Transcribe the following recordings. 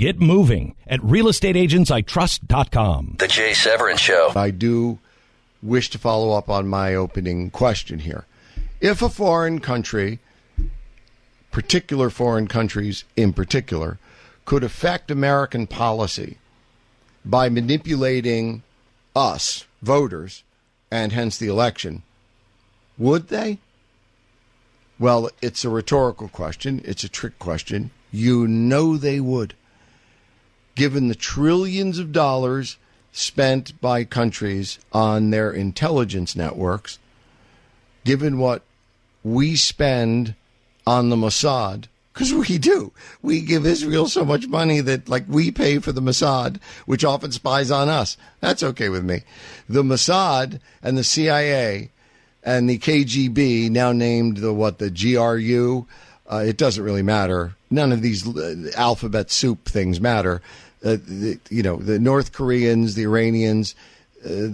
Get moving at realestateagentsitrust.com. The Jay Severin Show. I do wish to follow up on my opening question here. If a foreign country, particular foreign countries in particular, could affect American policy by manipulating us, voters, and hence the election, would they? Well, it's a rhetorical question. It's a trick question. You know they would given the trillions of dollars spent by countries on their intelligence networks, given what we spend on the Mossad, because we do. We give Israel so much money that, like, we pay for the Mossad, which often spies on us. That's okay with me. The Mossad and the CIA and the KGB, now named the what, the GRU, uh, it doesn't really matter. None of these uh, alphabet soup things matter uh, the, you know, the North Koreans, the Iranians, uh,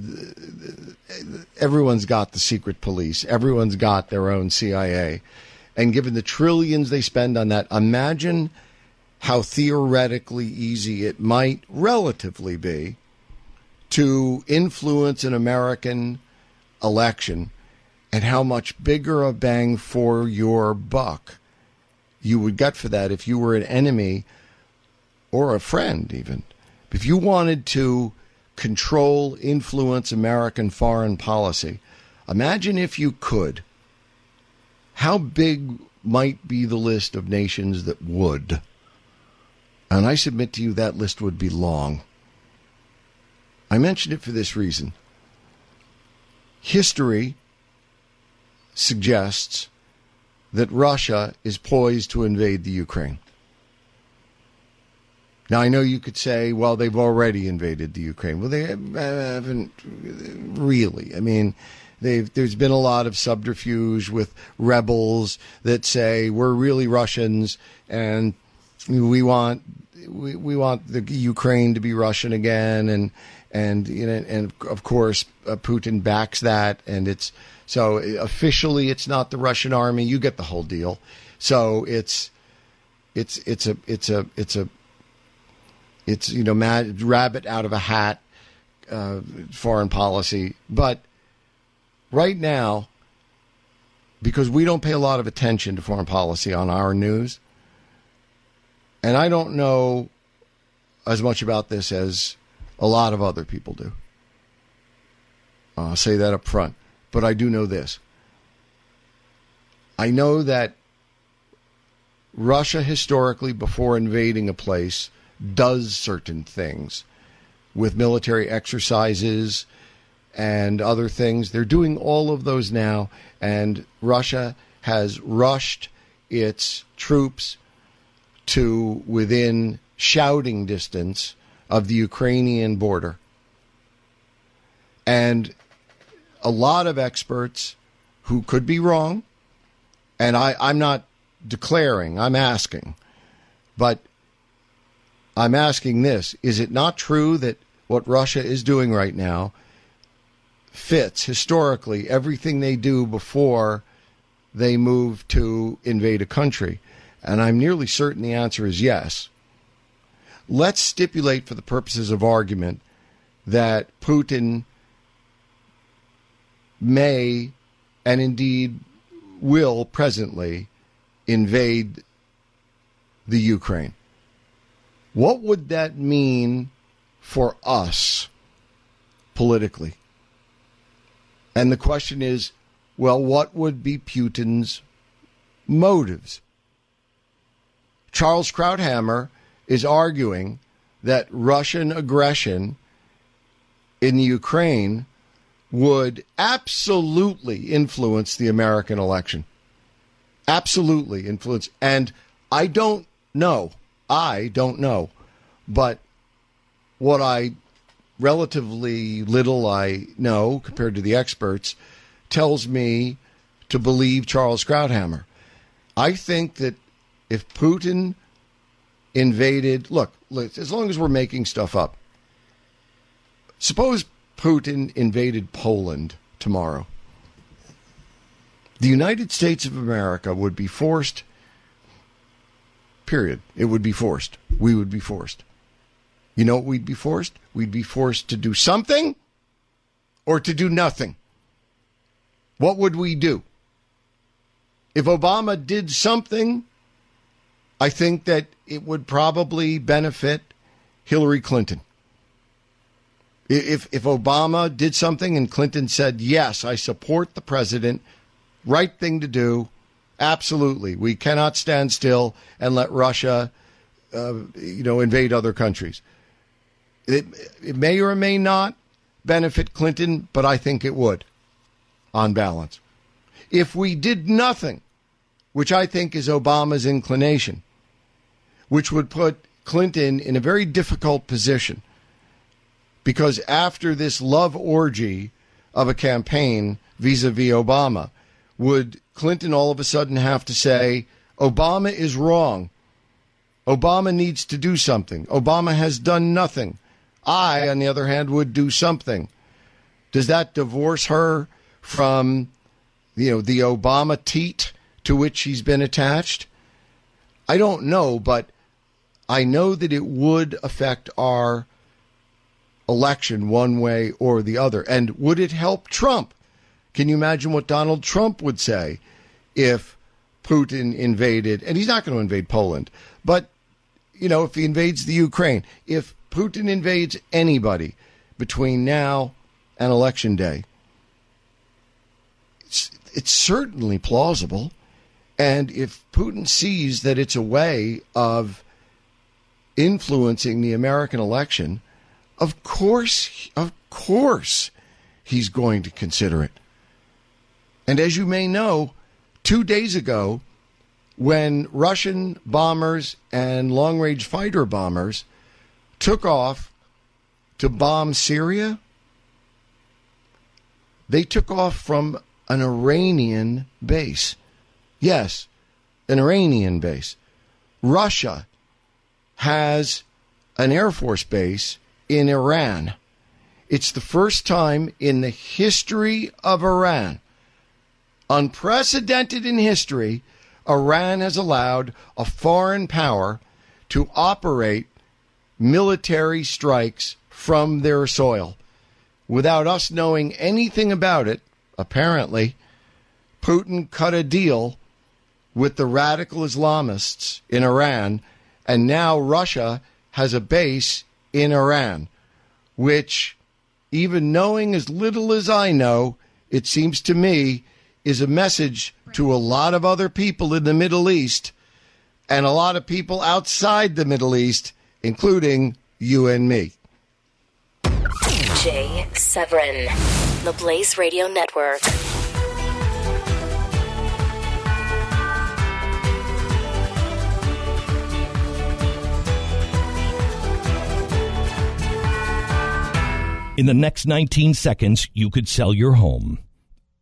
everyone's got the secret police. Everyone's got their own CIA. And given the trillions they spend on that, imagine how theoretically easy it might relatively be to influence an American election and how much bigger a bang for your buck you would get for that if you were an enemy or a friend, even, if you wanted to control, influence American foreign policy, imagine if you could. How big might be the list of nations that would? And I submit to you that list would be long. I mention it for this reason. History suggests that Russia is poised to invade the Ukraine. Now, I know you could say, well, they've already invaded the Ukraine. Well, they haven't really. I mean, there's been a lot of subterfuge with rebels that say we're really Russians and we want we, we want the Ukraine to be Russian again, and and you know, and of course uh, Putin backs that, and it's so officially it's not the Russian army. You get the whole deal. So it's it's it's a it's a it's a it's you know mad, rabbit out of a hat uh, foreign policy. But right now, because we don't pay a lot of attention to foreign policy on our news, and I don't know as much about this as a lot of other people do. I'll say that up front. But I do know this. I know that Russia historically, before invading a place, does certain things with military exercises and other things. They're doing all of those now, and Russia has rushed its troops to within shouting distance of the Ukrainian border. And a lot of experts who could be wrong, and I, I'm not declaring, I'm asking, but I'm asking this is it not true that what Russia is doing right now fits historically everything they do before they move to invade a country? And I'm nearly certain the answer is yes. Let's stipulate for the purposes of argument that Putin may and indeed will presently invade the Ukraine. What would that mean for us politically? And the question is well, what would be Putin's motives? Charles Krauthammer is arguing that Russian aggression in the Ukraine would absolutely influence the American election. Absolutely influence. And I don't know I don't know. But what I relatively little I know compared to the experts tells me to believe Charles Krauthammer. I think that if Putin invaded, look, as long as we're making stuff up, suppose Putin invaded Poland tomorrow. The United States of America would be forced, period. It would be forced. We would be forced. You know we'd be forced? We'd be forced to do something or to do nothing. What would we do? If Obama did something, I think that it would probably benefit Hillary Clinton. If if Obama did something and Clinton said, "Yes, I support the president," right thing to do, absolutely. We cannot stand still and let Russia, uh, you know, invade other countries. It, it may or may not benefit Clinton, but I think it would, on balance. If we did nothing, which I think is Obama's inclination, which would put Clinton in a very difficult position because after this love orgy of a campaign vis a vis Obama, would Clinton all of a sudden have to say, Obama is wrong? Obama needs to do something. Obama has done nothing. I, on the other hand, would do something. Does that divorce her from, you know, the Obama teat to which she's been attached? I don't know, but I know that it would affect our election one way or the other. And would it help Trump? Can you imagine what Donald Trump would say if Putin invaded? And he's not going to invade Poland, but, you know, if he invades the Ukraine, if Putin invades anybody between now and election day, it's, it's certainly plausible. And if Putin sees that it's a way of influencing the American election, of course, of course, he's going to consider it. And as you may know, two days ago, when Russian bombers and long range fighter bombers took off to bomb Syria, they took off from an Iranian base. Yes, an Iranian base. Russia has an Air Force base in Iran. It's the first time in the history of Iran, unprecedented in history, Iran has allowed a foreign power to operate military strikes from their soil. Without us knowing anything about it, apparently, Putin cut a deal with the radical Islamists in Iran, and now Russia has a base in Iran, which, even knowing as little as I know, it seems to me is a message to a lot of other people in the Middle East and a lot of people outside the Middle East, including you and me. Jay Severin, the Blaze Radio Network. In the next 19 seconds, you could sell your home.